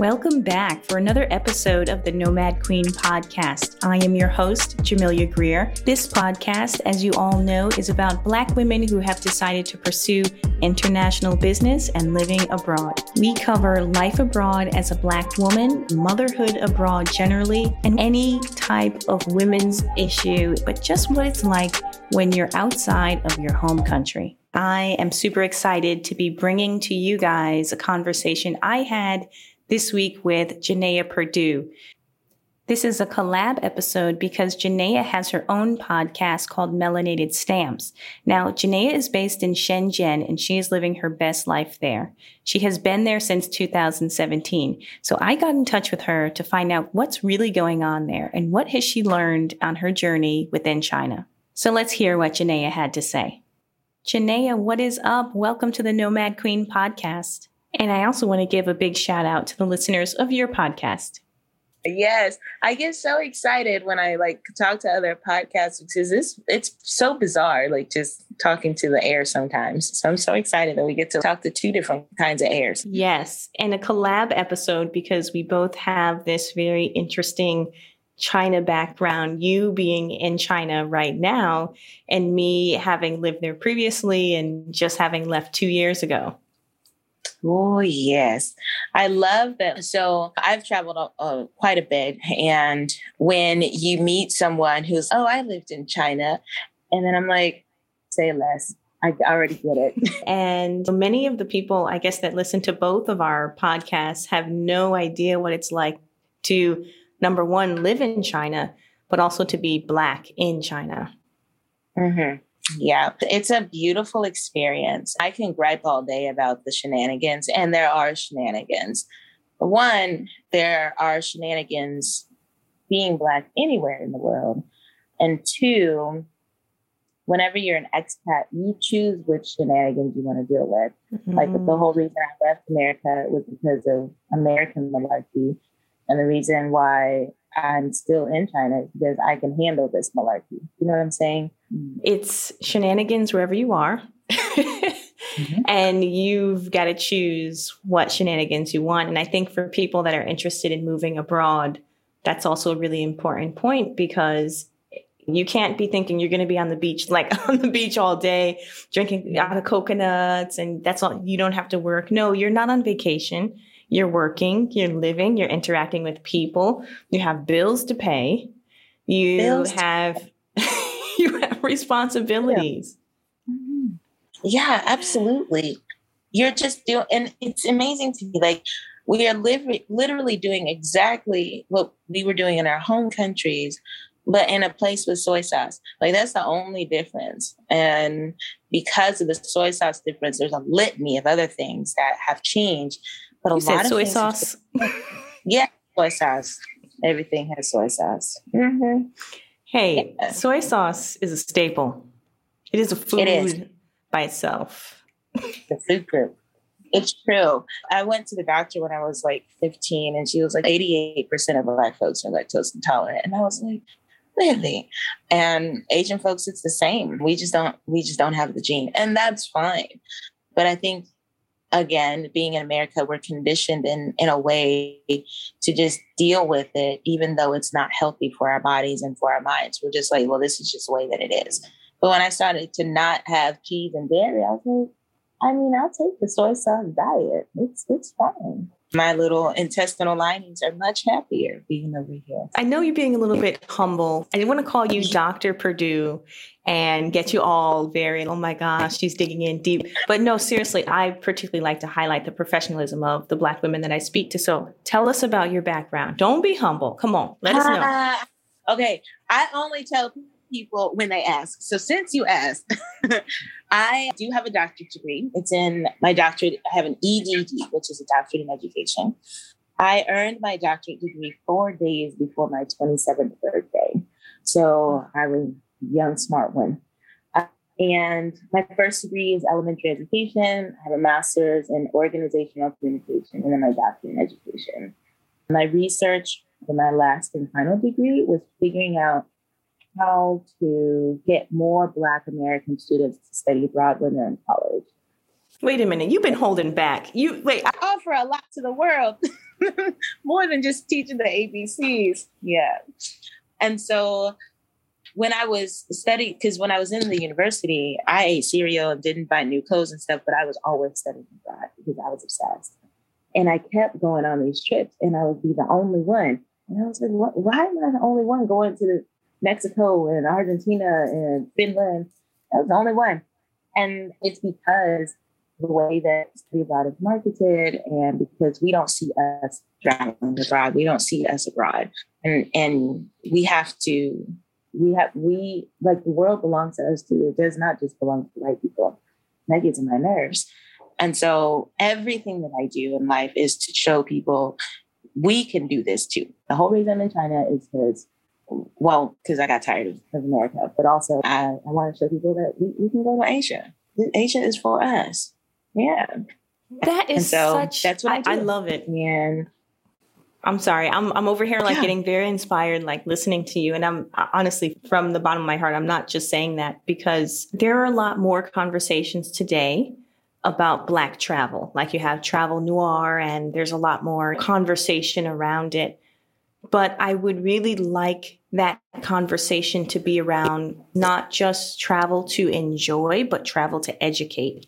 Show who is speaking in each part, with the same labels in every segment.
Speaker 1: Welcome back for another episode of the Nomad Queen podcast. I am your host, Jamelia Greer. This podcast, as you all know, is about Black women who have decided to pursue international business and living abroad. We cover life abroad as a Black woman, motherhood abroad generally, and any type of women's issue, but just what it's like when you're outside of your home country. I am super excited to be bringing to you guys a conversation I had this week with Jenaya Perdue. This is a collab episode because Jenaya has her own podcast called Melanated Stamps. Now, Jenaya is based in Shenzhen and she is living her best life there. She has been there since 2017. So I got in touch with her to find out what's really going on there and what has she learned on her journey within China. So let's hear what Jenaya had to say. Jenaya, what is up? Welcome to the Nomad Queen podcast. And I also want to give a big shout out to the listeners of your podcast.
Speaker 2: Yes, I get so excited when I like talk to other podcasts because this it's so bizarre, like just talking to the air sometimes. So I'm so excited that we get to talk to two different kinds of airs.
Speaker 1: Yes, and a collab episode because we both have this very interesting China background, you being in China right now, and me having lived there previously and just having left two years ago.
Speaker 2: Oh, yes. I love that. So I've traveled uh, quite a bit. And when you meet someone who's, oh, I lived in China, and then I'm like, say less. I already get it.
Speaker 1: and many of the people, I guess, that listen to both of our podcasts have no idea what it's like to, number one, live in China, but also to be Black in China.
Speaker 2: Mm-hmm. Yeah, it's a beautiful experience. I can gripe all day about the shenanigans, and there are shenanigans. One, there are shenanigans being Black anywhere in the world. And two, whenever you're an expat, you choose which shenanigans you want to deal with. Mm-hmm. Like the whole reason I left America was because of American malarkey. And the reason why I'm still in China is because I can handle this malarkey. You know what I'm saying?
Speaker 1: It's shenanigans wherever you are. mm-hmm. And you've got to choose what shenanigans you want. And I think for people that are interested in moving abroad, that's also a really important point because you can't be thinking you're going to be on the beach, like on the beach all day, drinking out of coconuts, and that's all. You don't have to work. No, you're not on vacation you're working, you're living, you're interacting with people, you have bills to pay, you bills have you have responsibilities.
Speaker 2: Yeah. Mm-hmm. yeah, absolutely. You're just doing and it's amazing to me like we are li- literally doing exactly what we were doing in our home countries but in a place with soy sauce. Like that's the only difference. And because of the soy sauce difference, there's a litany of other things that have changed.
Speaker 1: But a you lot of soy sauce.
Speaker 2: yeah, soy sauce. Everything has soy sauce. Mm-hmm.
Speaker 1: Hey, yeah. soy sauce is a staple. It is a food it is. by itself.
Speaker 2: The food group. It's true. I went to the doctor when I was like 15, and she was like, 88% of black folks are lactose intolerant. And I was like, really? And Asian folks, it's the same. We just don't, we just don't have the gene. And that's fine. But I think again, being in America, we're conditioned in, in a way to just deal with it, even though it's not healthy for our bodies and for our minds. We're just like, well, this is just the way that it is. But when I started to not have cheese and dairy, I was like, I mean, I'll take the soy sauce diet. It's it's fine my little intestinal linings are much happier being over here.
Speaker 1: I know you're being a little bit humble. I didn't want to call you Dr. Perdue and get you all very, oh my gosh, she's digging in deep. But no, seriously, I particularly like to highlight the professionalism of the Black women that I speak to. So tell us about your background. Don't be humble. Come on, let us know. Uh,
Speaker 2: okay. I only tell people when they ask. So since you asked, I do have a doctorate degree. It's in my doctorate. I have an EDD, which is a doctorate in education. I earned my doctorate degree four days before my 27th birthday. So I was young, smart one. And my first degree is elementary education. I have a master's in organizational communication and then my doctorate in education. My research for my last and final degree was figuring out how to get more Black American students to study abroad when they're in college.
Speaker 1: Wait a minute, you've been holding back. You wait.
Speaker 2: I offer a lot to the world. more than just teaching the ABCs. Yeah. And so when I was studying, because when I was in the university, I ate cereal and didn't buy new clothes and stuff, but I was always studying abroad because I was obsessed. And I kept going on these trips and I would be the only one. And I was like, why am I the only one going to Mexico and Argentina and Finland? That was the only one. And it's because the way that study abroad is marketed and because we don't see us traveling abroad, we don't see us abroad. And and we have to we have we like the world belongs to us too. It does not just belong to white people. That gets on my nerves. And so everything that I do in life is to show people we can do this too. The whole reason I'm in China is because, well, because I got tired of, of, America, but also I, I want to show people that we, we, can go to Asia. Asia is for us. Yeah.
Speaker 1: That is so such, that's what I, I, I love it.
Speaker 2: And
Speaker 1: I'm sorry. I'm I'm over here like yeah. getting very inspired, like listening to you. And I'm honestly from the bottom of my heart, I'm not just saying that because there are a lot more conversations today about black travel. Like you have Travel Noire and there's a lot more conversation around it. But I would really like that conversation to be around not just travel to enjoy, but travel to educate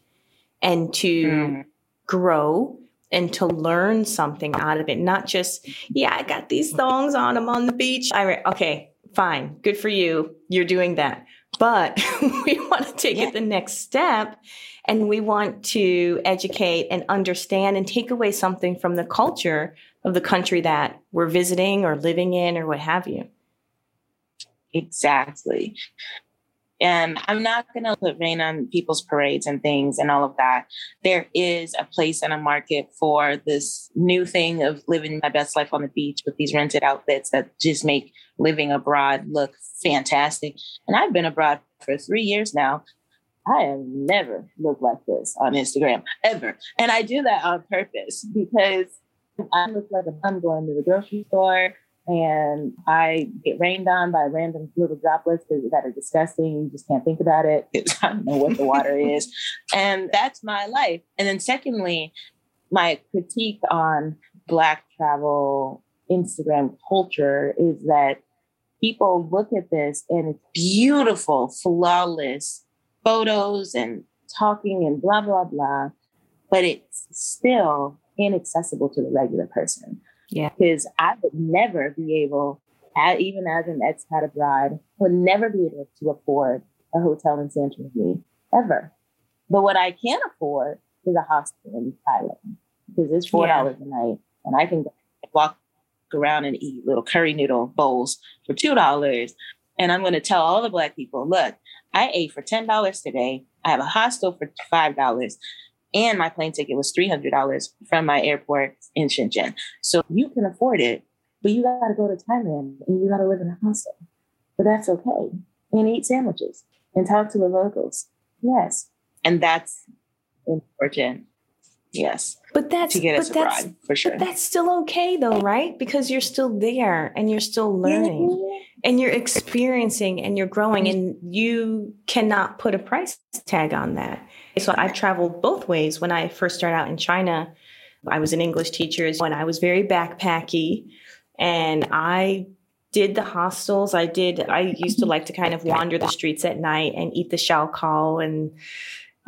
Speaker 1: and to mm. grow and to learn something out of it. Not just, yeah, I got these thongs on, I'm on the beach. I re- okay, fine, good for you. You're doing that. But we want to take yeah. it the next step and we want to educate and understand and take away something from the culture of the country that we're visiting or living in or what have you.
Speaker 2: Exactly. And I'm not going to put rain on people's parades and things and all of that. There is a place and a market for this new thing of living my best life on the beach with these rented outfits that just make living abroad look fantastic. And I've been abroad for three years now. I have never looked like this on Instagram ever. And I do that on purpose because I look like a bum going to the grocery store and I get rained on by random little droplets that are disgusting. You just can't think about it. because I don't know what the water is. And that's my life. And then, secondly, my critique on Black travel Instagram culture is that people look at this and it's beautiful, flawless photos and talking and blah, blah, blah. But it's still inaccessible to the regular person.
Speaker 1: Yeah.
Speaker 2: Because I would never be able, even as an expat abroad, would never be able to afford a hotel in San Trinidad ever. But what I can afford is a hostel in Thailand because it's four dollars yeah. a night, and I can walk around and eat little curry noodle bowls for two dollars. And I'm going to tell all the black people, look, I ate for ten dollars today. I have a hostel for five dollars and my plane ticket was $300 from my airport in Shenzhen. So you can afford it, but you got to go to Thailand and you got to live in a hostel. But that's okay. And eat sandwiches and talk to the locals. Yes. And that's important. Yes.
Speaker 1: But that's to get us abroad for sure. But that's still okay though, right? Because you're still there and you're still learning and you're experiencing and you're growing and you cannot put a price tag on that. So I've traveled both ways. When I first started out in China, I was an English teacher and I was very backpacky and I did the hostels. I did, I used to like to kind of wander the streets at night and eat the kao and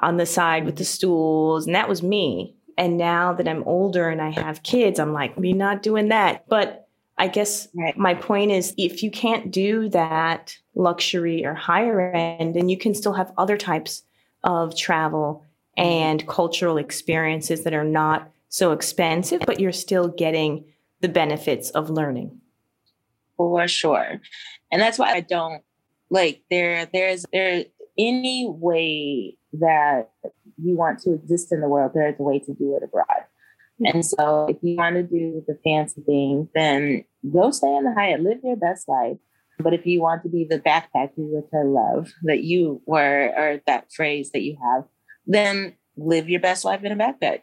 Speaker 1: on the side with the stools. And that was me. And now that I'm older and I have kids, I'm like, we're not doing that. But I guess right. my point is if you can't do that luxury or higher end, then you can still have other types of travel and cultural experiences that are not so expensive, but you're still getting the benefits of learning.
Speaker 2: For sure. And that's why I don't like there there's there any way that you want to exist in the world, there's a way to do it abroad. And so if you want to do the fancy things, then go stay in the Hyatt, live your best life. But if you want to be the backpacker, which I love that you were, or that phrase that you have, then live your best life in a backpack.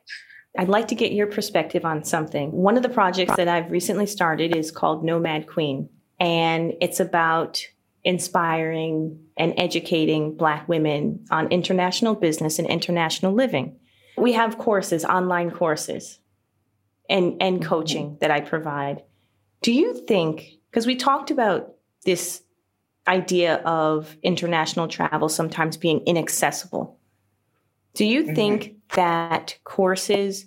Speaker 1: I'd like to get your perspective on something. One of the projects that I've recently started is called Nomad Queen, and it's about inspiring and educating Black women on international business and international living. We have courses, online courses. and and mm-hmm. coaching that I provide. Do you think because we talked about this idea of international travel sometimes being inaccessible. Do you mm-hmm. think that courses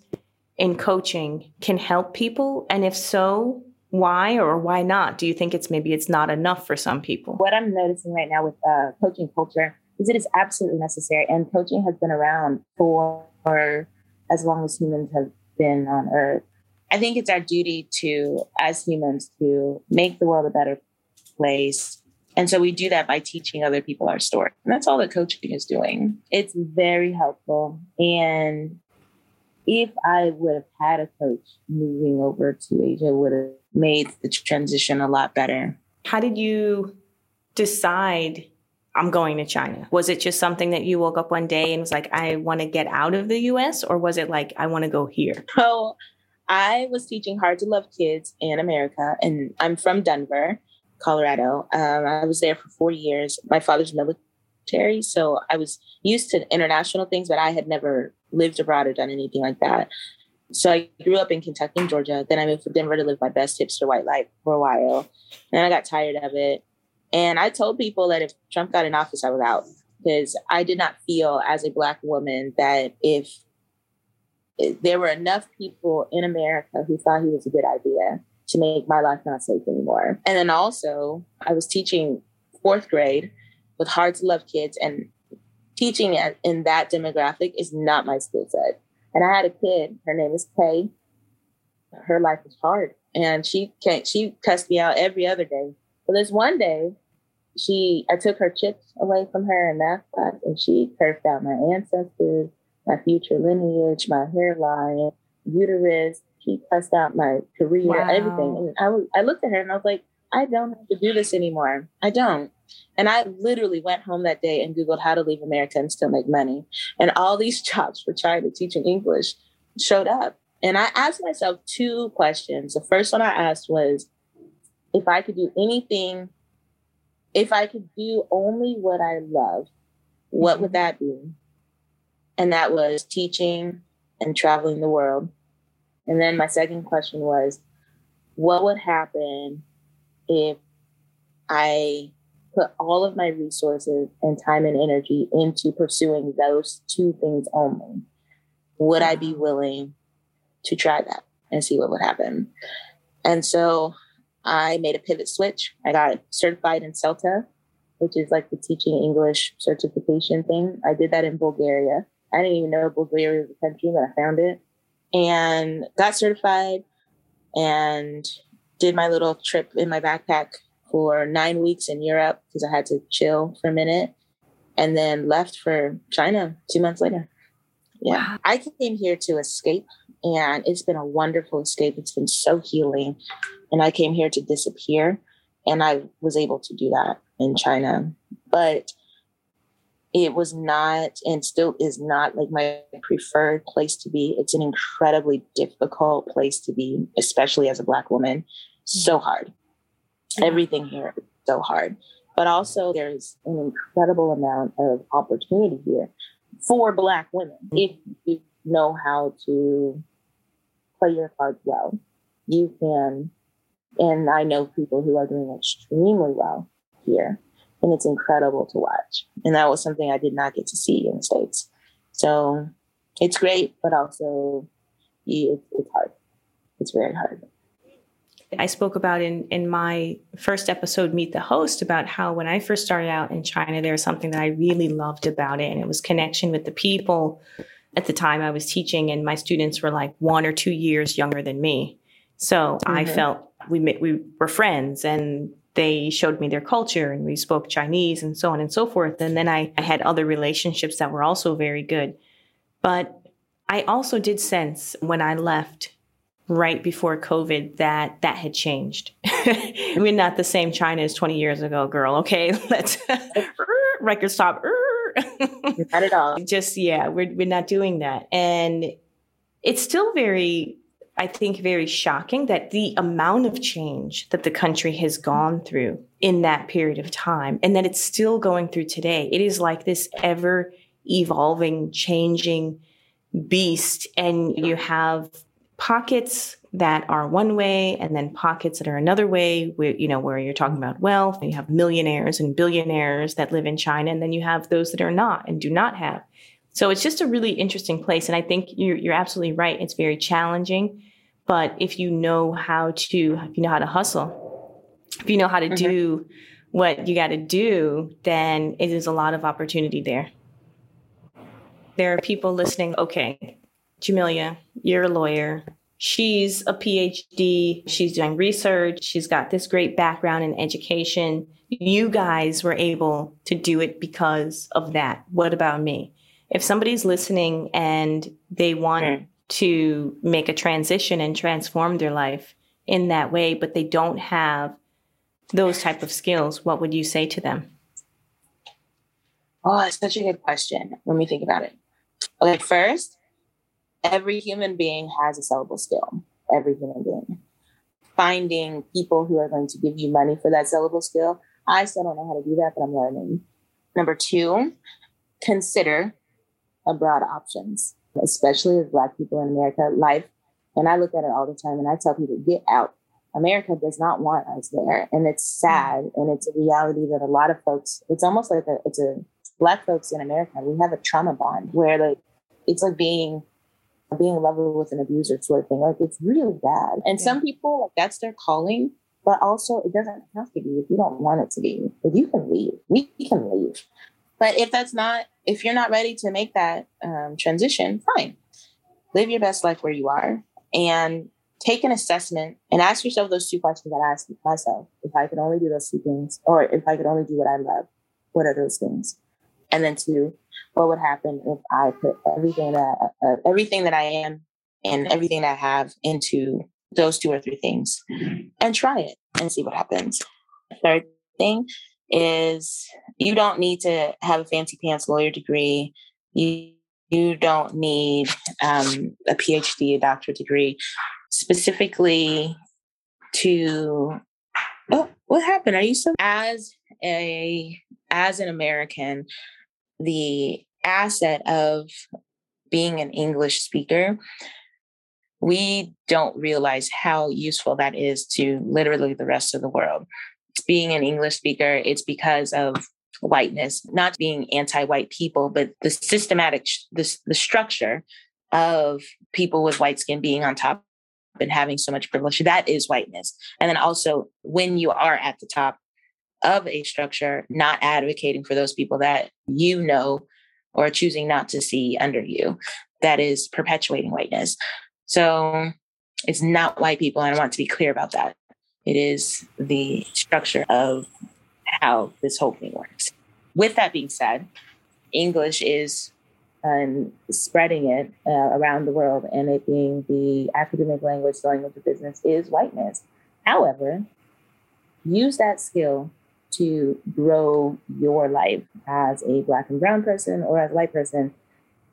Speaker 1: in coaching can help people and if so, why or why not? Do you think it's maybe it's not enough for some people?
Speaker 2: What I'm noticing right now with uh, coaching culture is it is absolutely necessary and coaching has been around for, for as long as humans have been on earth I think it's our duty to, as humans, to make the world a better place. And so we do that by teaching other people our story. And that's all that coaching is doing. It's very helpful. And if I would have had a coach moving over to Asia, would have made the transition a lot better.
Speaker 1: How did you decide I'm going to China? Was it just something that you woke up one day and was like, I want to get out of the US? Or was it like, I want to go here?
Speaker 2: So I was teaching Hard to Love Kids in America, and I'm from Denver, Colorado. Um, I was there for four years. My father's military, so I was used to international things, but I had never lived abroad or done anything like that. So I grew up in Kentucky and Georgia. Then I moved to Denver to live my best hipster white life for a while. And I got tired of it. And I told people that if Trump got in office, I was out because I did not feel as a black woman that if there were enough people in America who thought he was a good idea to make my life not safe anymore. And then also, I was teaching fourth grade with hard to love kids, and teaching in that demographic is not my skill set. And I had a kid, her name is Kay. Her life was hard, and she can't, she cussed me out every other day. But this one day, she I took her chips away from her in math class, and she cursed out my ancestors my future lineage, my hairline, uterus. She cussed out my career, wow. everything. And I, was, I looked at her and I was like, I don't have to do this anymore. I don't. And I literally went home that day and Googled how to leave America and still make money. And all these jobs for trying to teach in English showed up. And I asked myself two questions. The first one I asked was if I could do anything, if I could do only what I love, what would mm-hmm. that be? and that was teaching and traveling the world. And then my second question was, what would happen if I put all of my resources and time and energy into pursuing those two things only? Would I be willing to try that and see what would happen? And so I made a pivot switch. I got certified in CELTA, which is like the teaching English certification thing. I did that in Bulgaria. I didn't even know Bulgaria was a country, but I found it and got certified and did my little trip in my backpack for nine weeks in Europe because I had to chill for a minute and then left for China two months later. Yeah. Wow. I came here to escape and it's been a wonderful escape. It's been so healing. And I came here to disappear and I was able to do that in China. But it was not and still is not like my preferred place to be. It's an incredibly difficult place to be, especially as a Black woman. So mm. hard. Everything here is so hard. But also, there's an incredible amount of opportunity here for Black women. Mm-hmm. If you know how to play your cards well, you can. And I know people who are doing extremely well here and it's incredible to watch. And that was something I did not get to see in the States. So it's great, but also it's, it's hard. It's very hard.
Speaker 1: I spoke about in, in my first episode, Meet the Host, about how when I first started out in China, there was something that I really loved about it, and it was connection with the people. At the time, I was teaching, and my students were like one or two years younger than me. So mm-hmm. I felt we we were friends, and they showed me their culture and we spoke Chinese and so on and so forth. And then I, I had other relationships that were also very good. But I also did sense when I left right before COVID that that had changed. We're not the same China as 20 years ago, girl. Okay, let's record stop.
Speaker 2: not at all.
Speaker 1: Just yeah, we're we're not doing that, and it's still very I think, very shocking that the amount of change that the country has gone through in that period of time and that it's still going through today. It is like this ever evolving, changing beast. And you have pockets that are one way and then pockets that are another way where you know where you're talking about wealth and you have millionaires and billionaires that live in China and then you have those that are not and do not have. So it's just a really interesting place and I think you're, you're absolutely right. It's very challenging but if you know how to if you know how to hustle if you know how to mm-hmm. do what you got to do then it is a lot of opportunity there. There are people listening okay Jamelia you're a lawyer She's a PhD. She's doing research. She's got this great background in education. You guys were able to do it because of that. What about me? If somebody's listening and they want mm. to make a transition and transform their life in that way, but they don't have those type of skills, what would you say to them?
Speaker 2: Oh, it's such a good question when we think about it. Okay, first, every human being has a sellable skill. Every human being. Finding people who are going to give you money for that sellable skill. I still don't know how to do that, but I'm learning. Number two, consider abroad options, especially as Black people in America. Life, and I look at it all the time and I tell people, get out. America does not want us there. And it's sad. And it's a reality that a lot of folks, it's almost like a, it's a, Black folks in America, we have a trauma bond where like, it's like being being in love with an abuser sort of thing. Like it's really bad. And yeah. some people like that's their calling, but also it doesn't have to be if you don't want it to be. If you can leave, we can leave. But if that's not, if you're not ready to make that um, transition, fine. Live your best life where you are and take an assessment and ask yourself those two questions that I asked myself. If I could only do those two things, or if I could only do what I love, what are those things? And then two, what would happen if I put everything that uh, everything that I am and everything that I have into those two or three things and try it and see what happens. Third thing is you don't need to have a fancy pants lawyer degree. You you don't need um, a PhD, a doctorate degree, specifically to. Oh, what happened? Are you so as a as an American? The asset of being an English speaker, we don't realize how useful that is to literally the rest of the world. Being an English speaker, it's because of whiteness, not being anti-white people, but the systematic, the, the structure of people with white skin being on top and having so much privilege. That is whiteness. And then also when you are at the top of a structure, not advocating for those people that you know or choosing not to see under you that is perpetuating whiteness. So it's not white people, and I want to be clear about that. It is the structure of how this whole thing works. With that being said, English is um, spreading it uh, around the world, and it being the academic language, the language of business, is whiteness. However, use that skill to grow your life as a black and brown person or as a white person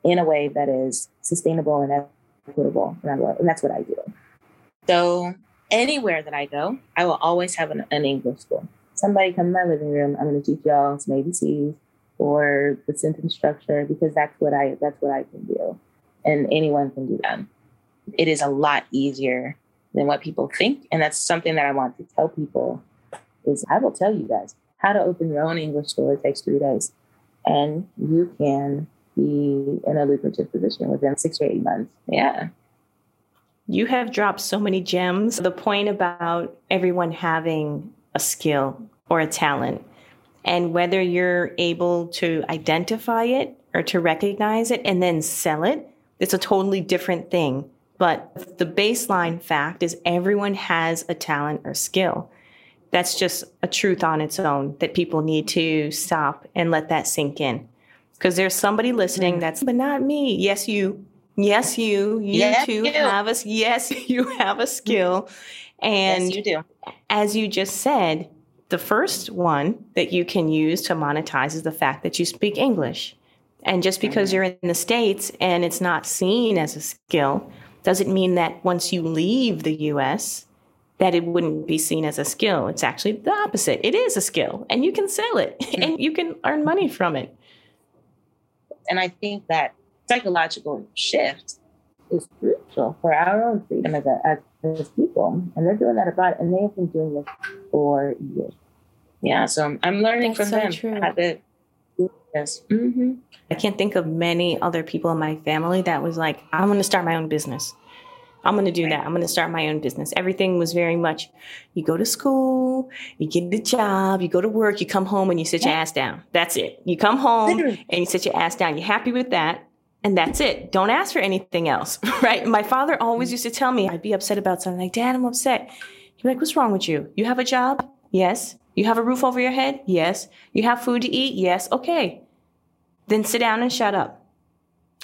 Speaker 2: in a way that is sustainable and equitable. And that's what I do. So anywhere that I go, I will always have an, an English school. Somebody come in my living room, I'm going to teach y'all some ABCs or the sentence structure because that's what I that's what I can do, and anyone can do that. It is a lot easier than what people think, and that's something that I want to tell people is I will tell you guys how to open your own English store. It takes three days. And you can be in a lucrative position within six or eight months. Yeah.
Speaker 1: You have dropped so many gems. The point about everyone having a skill or a talent, and whether you're able to identify it or to recognize it and then sell it, it's a totally different thing. But the baseline fact is everyone has a talent or skill that's just a truth on its own that people need to stop and let that sink in. Because there's somebody listening mm. that's, but not me. Yes, you. Yes, you. You yes, too you. have a yes, you have a skill. And
Speaker 2: yes, you do.
Speaker 1: As you just said, the first one that you can use to monetize is the fact that you speak English. And just because mm-hmm. you're in the States and it's not seen as a skill doesn't mean that once you leave the US, that it wouldn't be seen as a skill. It's actually the opposite. It is a skill and you can sell it mm-hmm. and you can earn money from it.
Speaker 2: And I think that psychological shift is crucial for our own freedom as, a, as, as people. And they're doing that about, and they have been doing this for years. Yeah, so I'm, I'm learning
Speaker 1: That's
Speaker 2: from
Speaker 1: so
Speaker 2: them
Speaker 1: true.
Speaker 2: how to do this. Mm-hmm.
Speaker 1: I can't think of many other people in my family that was like, I'm going to start my own business. I'm going to do that. I'm going to start my own business. Everything was very much you go to school, you get a job, you go to work, you come home and you sit your ass down. That's it. You come home
Speaker 2: Literally.
Speaker 1: and you sit your ass down. You're happy with that. And that's it. Don't ask for anything else, right? My father always used to tell me, I'd be upset about something like, Dad, I'm upset. He'd be like, What's wrong with you? You have a job? Yes. You have a roof over your head? Yes. You have food to eat? Yes. Okay. Then sit down and shut up.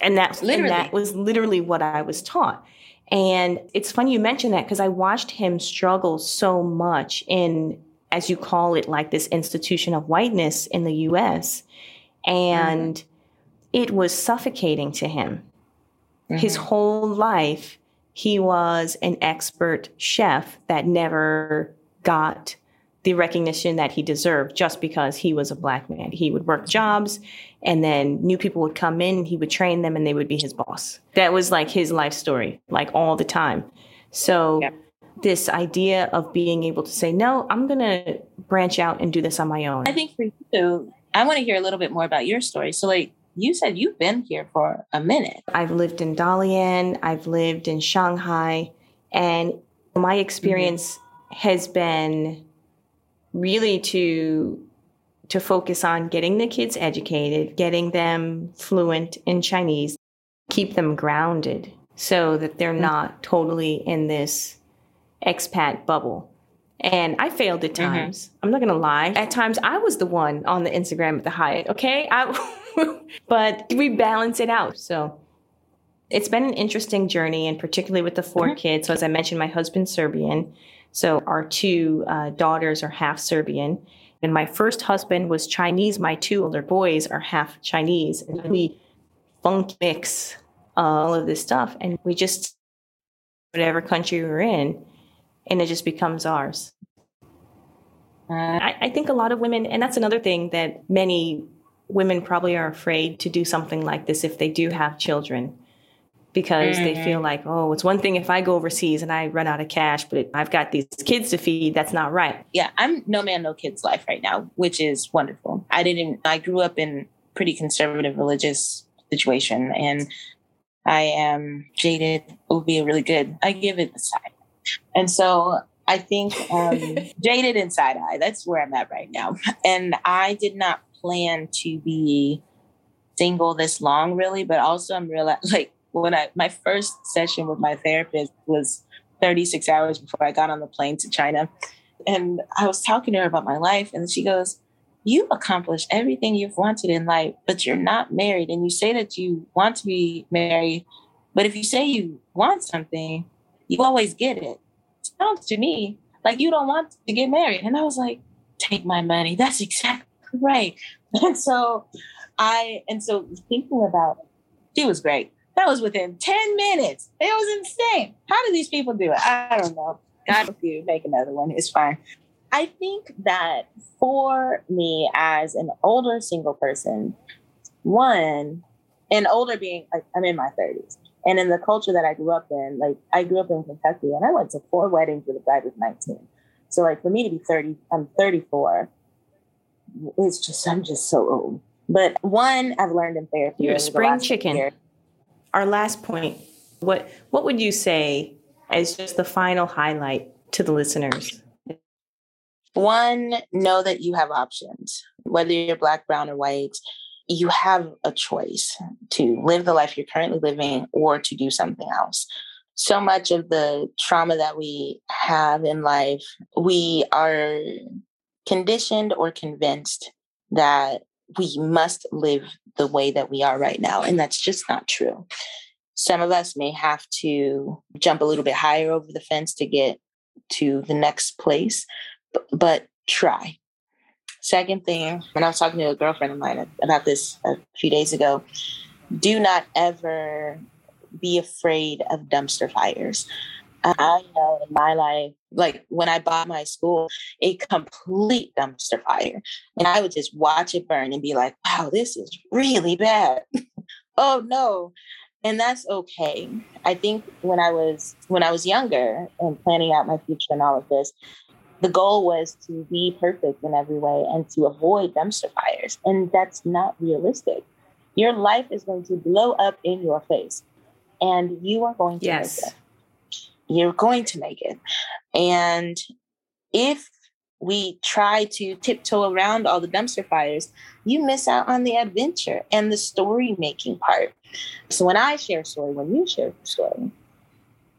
Speaker 1: And that, and
Speaker 2: Literally.
Speaker 1: that was literally what I was taught. And it's funny you mention that because I watched him struggle so much in, as you call it, like this institution of whiteness in the US. And it was suffocating to him. His
Speaker 2: Mm-hmm.
Speaker 1: whole life, he was an expert chef that never got the recognition that he deserved just because he was a black man. He would work jobs and then new people would come in and he would train them and they would be his boss. That was like his life story, like all the time. So
Speaker 2: Yeah.
Speaker 1: this idea of being able to say, no, I'm going to branch out and do this on my own.
Speaker 2: I think for you, I want to hear a little bit more about your story. So, like you said, you've been here for a minute.
Speaker 1: I've lived in Dalian, I've lived in Shanghai, and my experience mm-hmm. has been really to to focus on getting the kids educated, getting them fluent in Chinese, keep them grounded so that they're mm-hmm. not totally in this expat bubble. And I failed at mm-hmm. times. I'm not going to lie. At times I was the one on the Instagram at the Hyatt, okay? I but we balance it out. So it's been an interesting journey, and particularly with the 4 mm-hmm. kids. So, as I mentioned, my husband's Serbian. So, our two uh, daughters are half Serbian. And my first husband was Chinese. My two older boys are half Chinese. And we funk mix all of this stuff. And we just, whatever country we're in, and it just becomes ours.
Speaker 2: Uh,
Speaker 1: I, I think a lot of women, and that's another thing that many women probably are afraid to do something like this if they do have children because they feel like, oh, it's one thing if I go overseas and I run out of cash, but I've got these kids to feed. That's not right.
Speaker 2: yeah, I'm no man, no kids life right now, which is wonderful. I didn't, I grew up in pretty conservative religious situation and I am jaded would be a really good, I give it a side. And so I think um, jaded and side eye, that's where I'm at right now. And I did not plan to be single this long really, but also I'm real like when I, my first session with my therapist was 36 hours before I got on the plane to China. And I was talking to her about my life, and she goes, You've accomplished everything you've wanted in life, but you're not married. And you say that you want to be married, but if you say you want something, you always get it. Sounds to me like you don't want to get married. And I was like, Take my money. That's exactly right. And so I, and so thinking about, she was great. That was within 10 minutes. It was insane. How do these people do it? I don't know. God, if you make another one, it's fine. I think that for me as an older single person, one, and older being like I'm in my 30s. And in the culture that I grew up in, like I grew up in Kentucky and I went to four weddings with a bride was 19. So like for me to be 30, I'm 34. It's just I'm just so old. But one, I've learned in therapy.
Speaker 1: You're a spring chicken.
Speaker 2: year-
Speaker 1: Our last point what, what would you say as just the final highlight to the listeners?
Speaker 2: One, know that you have options. Whether you're black, brown, or white, you have a choice to live the life you're currently living or to do something else. So much of the trauma that we have in life, we are conditioned or convinced that we must live the way that we are right now. And that's just not true. Some of us may have to jump a little bit higher over the fence to get to the next place, b- but try. Second thing, when I was talking to a girlfriend of mine about this a few days ago, do not ever be afraid of dumpster fires. I know in my life, like when I bought my school, a complete dumpster fire. And I would just watch it burn and be like, wow, this is really bad. oh no. and that's okay. I think when I was when I was younger and planning out my future and all of this, the goal was to be perfect in every way and to avoid dumpster fires. And that's not realistic. Your life is going to blow up in your face and you are going to yes. You're going to make it. And if we try to tiptoe around all the dumpster fires, you miss out on the adventure and the story making part. So when I share a story, when you share a story,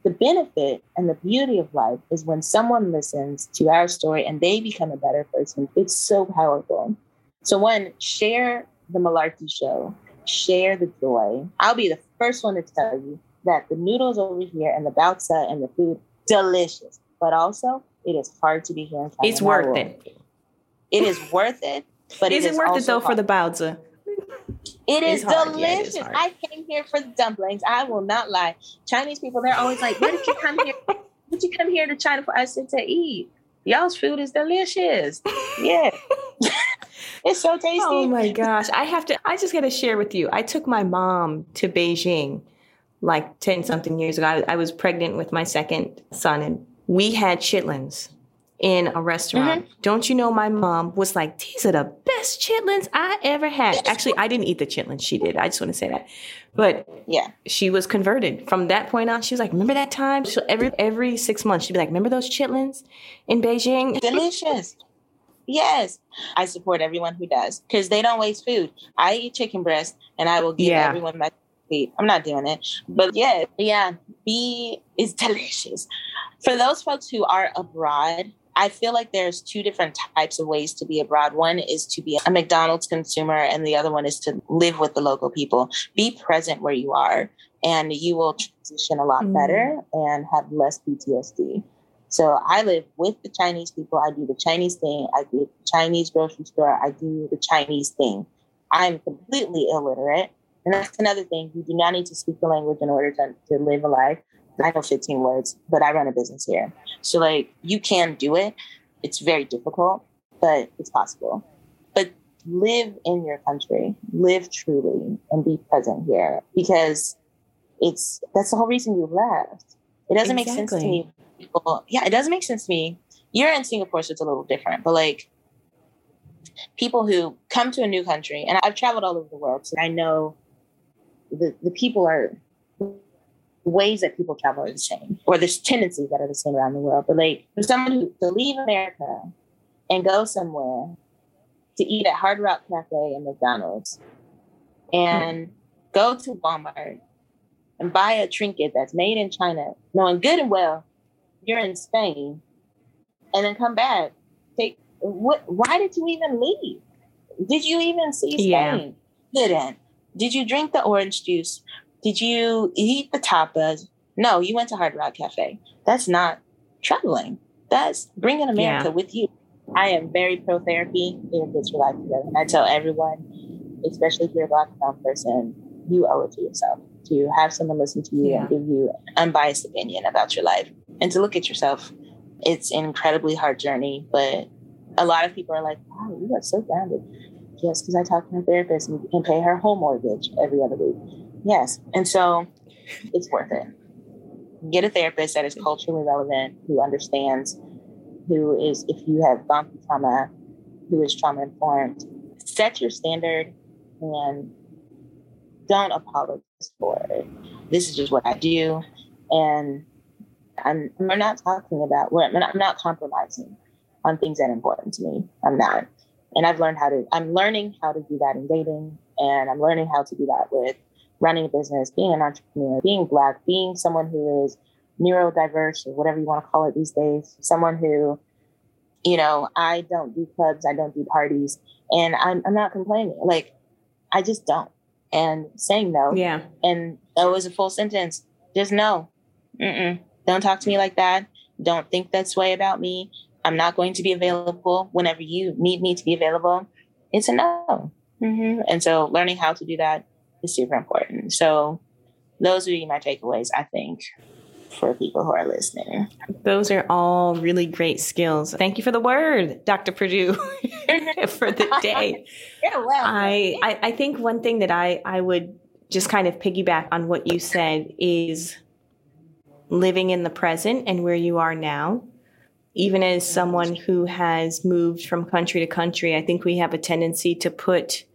Speaker 2: the benefit and the beauty of life is when someone listens to our story and they become a better person. It's so powerful. So one, share the Malarkey show, share the joy. I'll be the first one to tell you that the noodles over here and the baozi and the food, delicious. But also it is hard to be here in China.
Speaker 1: It's worth it.
Speaker 2: It is worth it. But
Speaker 1: is it, it worth it though hard. for the baozi?
Speaker 2: It is delicious. Yeah, I came here for the dumplings. I will not lie. Chinese people, they're always like, "Why did you come here? What Did you come here to China for?" Said to eat. Y'all's food is delicious. Yeah. it's so tasty.
Speaker 1: Oh my gosh. I have to I just gotta share with you. I took my mom to Beijing like 10 something years ago. I, I was pregnant with my second son and we had chitlins in a restaurant. Mm-hmm. Don't you know my mom was like, these are the best chitlins I ever had. Actually, I didn't eat the chitlins. She did. I just want to say that. But
Speaker 2: yeah,
Speaker 1: she was converted. From that point on, she was like, remember that time? So every every six months, she'd be like, remember those chitlins in Beijing?
Speaker 2: Delicious. Yes, I support everyone who does because they don't waste food. I eat chicken breast and I will give yeah. everyone my I'm not doing it. But yeah, yeah, B is delicious. For those folks who are abroad, I feel like there's two different types of ways to be abroad. One is to be a McDonald's consumer, and the other one is to live with the local people. Be present where you are, and you will transition a lot mm. better and have less PTSD. So I live with the Chinese people. I do the Chinese thing. I do the Chinese grocery store. I do the Chinese thing. I'm completely illiterate. And that's another thing. You do not need to speak the language in order to, to live a life. I know 15 words, but I run a business here. So, like, you can do it. It's very difficult, but it's possible. But live in your country, live truly, and be present here because it's that's the whole reason you left. It doesn't exactly. make sense to me. People, yeah, it doesn't make sense to me. You're in Singapore, so it's a little different, but like, people who come to a new country, and I've traveled all over the world, so I know the, the people are ways that people travel are the same, or there's tendencies that are the same around the world. But like for someone who to leave America and go somewhere to eat at Hard Rock Cafe and McDonald's and go to Walmart and buy a trinket that's made in China, knowing good and well you're in Spain, and then come back. Take what why did you even leave? Did you even see Spain? Yeah. Didn't. Did you drink the orange juice? Did you eat the tapas? No, you went to Hard Rock Cafe. That's not traveling. That's bringing America yeah. with you. I am very pro therapy. It gets your life together. And I tell everyone, especially if you're a Black brown person, you owe it to yourself to have someone listen to you yeah. and give you an unbiased opinion about your life and to look at yourself. It's an incredibly hard journey, but a lot of people are like, wow, you are so grounded. Yes, because I talk to my therapist and can pay her home mortgage every other week. Yes. And so it's worth it. Get a therapist that is culturally relevant, who understands, who is, if you have gone through trauma, who is trauma informed. Set your standard and don't apologize for it. This is just what I do. And I'm, we're not talking about, we're, I'm not compromising on things that are important to me. I'm not. And I've learned how to, I'm learning how to do that in dating. And I'm learning how to do that with running a business, being an entrepreneur, being Black, being someone who is neurodiverse or whatever you want to call it these days, someone who, you know, I don't do clubs, I don't do parties, and I'm, I'm not complaining. Like, I just don't. And saying no.
Speaker 1: Yeah.
Speaker 2: And that was a full sentence. Just no. Mm-mm. Don't talk to me like that. Don't think this way about me. I'm not going to be available whenever you need me to be available. It's a no. Mm-hmm. And so learning how to do that is super important. So those would be my takeaways, I think, for people who are listening.
Speaker 1: Those are all really great skills. Thank you for the word, Dr. Perdue, for the day.
Speaker 2: yeah, well.
Speaker 1: I, I, I think one thing that I, I would just kind of piggyback on what you said is living in the present and where you are now. Even as someone who has moved from country to country, I think we have a tendency to put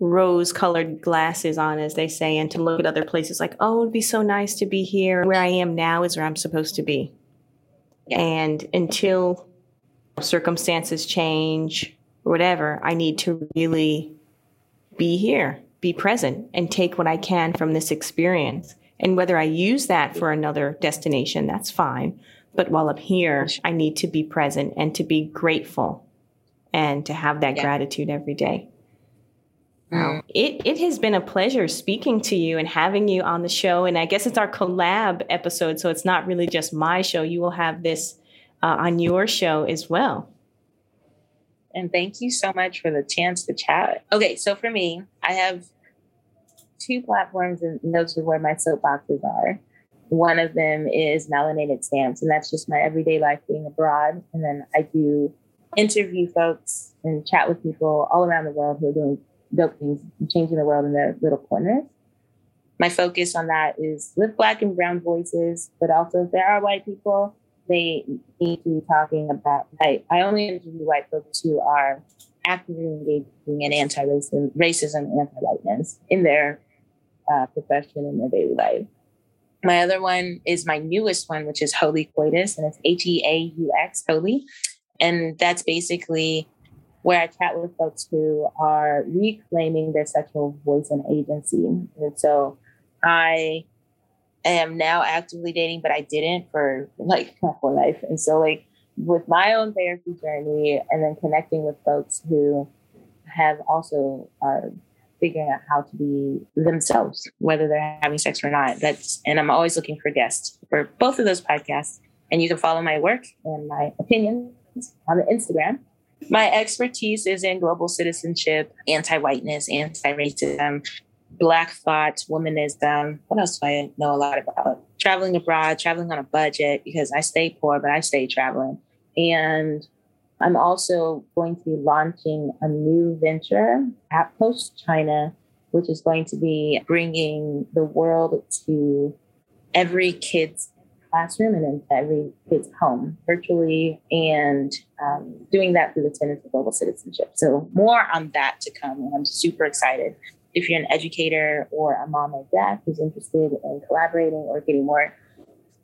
Speaker 1: rose colored glasses on, as they say, and to look at other places like, oh, it'd be so nice to be here. Where I am now is where I'm supposed to be. Yeah. And until circumstances change or whatever, I need to really be here, be present, and take what I can from this experience. And whether I use that for another destination, that's fine. But while I'm here, I need to be present and to be grateful and to have that yeah. gratitude every day. Wow. It, it has been a pleasure speaking to you and having you on the show. And I guess it's our collab episode. So it's not really just my show. You will have this uh, on your show as well.
Speaker 2: And thank you so much for the chance to chat. Okay, so for me, I have two platforms, and those are where my soapboxes are. One of them is melanated stamps, and that's just my everyday life being abroad. And then I do interview folks and chat with people all around the world who are doing dope things, changing the world in their little corners. My focus on that is with Black and Brown voices, but also if there are white people, they need to be talking about. I, I only interview white folks who are actively engaging in anti-racism, racism, anti-whiteness in their uh, profession in their daily life. My other one is my newest one, which is Holy Coitus, and it's H E A U X, Holy. And that's basically where I chat with folks who are reclaiming their sexual voice and agency. And so I am now actively dating, but I didn't for like my whole life. And so, like, with my own therapy journey and then connecting with folks who have also are figuring out how to be themselves, whether they're having sex or not. That's and I'm always looking for guests for both of those podcasts. And you can follow my work and my opinions on the Instagram. My expertise is in global citizenship, anti-whiteness, anti-racism, Black thought, womanism. What else do I know a lot about? Traveling abroad, traveling on a budget because I stay poor, but I stay traveling. And I'm also going to be launching a new venture at Post China, which is going to be bringing the world to every kid's classroom and into every kid's home virtually and um, doing that through the tenets of global citizenship. So, more on that to come. And I'm super excited if you're an educator or a mom or dad who's interested in collaborating or getting more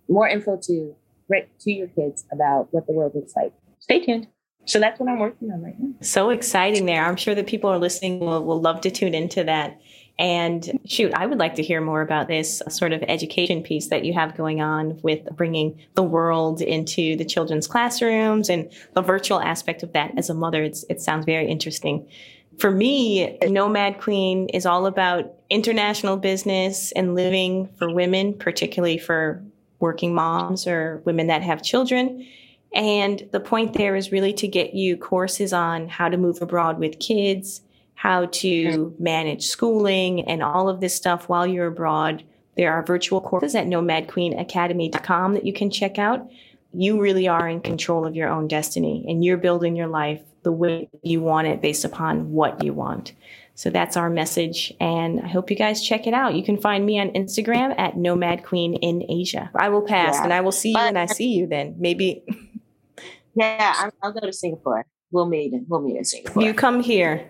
Speaker 2: more info to to your kids about what the world looks like. Stay tuned. So that's what I'm working on right now.
Speaker 1: So exciting there. I'm sure that people are listening will, will love to tune into that. And shoot, I would like to hear more about this sort of education piece that you have going on with bringing the world into the children's classrooms and the virtual aspect of that as a mother. It sounds very interesting for me, Nomad Queen is all about international business and living for women, particularly for working moms or women that have children. And the point there is really to get you courses on how to move abroad with kids, how to manage schooling, and all of this stuff while you're abroad. There are virtual courses at nomadqueenacademy.com that you can check out. You really are in control of your own destiny and you're building your life the way you want it based upon what you want. So that's our message. And I hope you guys check it out. You can find me on Instagram at Nomad Queen in Asia. I will pass yeah. and I will see you when I see you then. Maybe.
Speaker 2: Yeah, I'll go to Singapore. We'll meet. We'll meet in Singapore.
Speaker 1: You come here.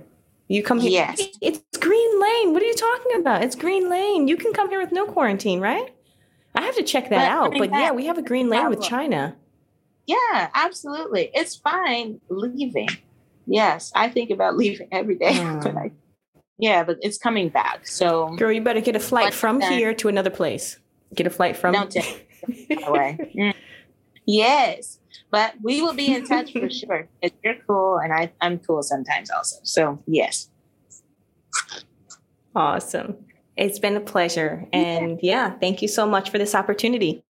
Speaker 1: You come here.
Speaker 2: Yes.
Speaker 1: It's Green Lane. What are you talking about? It's Green Lane. You can come here with no quarantine, right? I have to check that but, out. but yeah, we have a Green Lane with China.
Speaker 2: Yeah, absolutely. It's fine leaving. Yes, I think about leaving every day. Mm. But I, yeah, but it's coming back. So,
Speaker 1: girl, you better get a flight from then, here to another place. Get a flight from.
Speaker 2: Don't take away. Mm. Yes, but we will be in touch for sure. If you're cool, and I, I'm cool sometimes also. So yes.
Speaker 1: Awesome. It's been a pleasure. And yeah, thank you so much for this opportunity.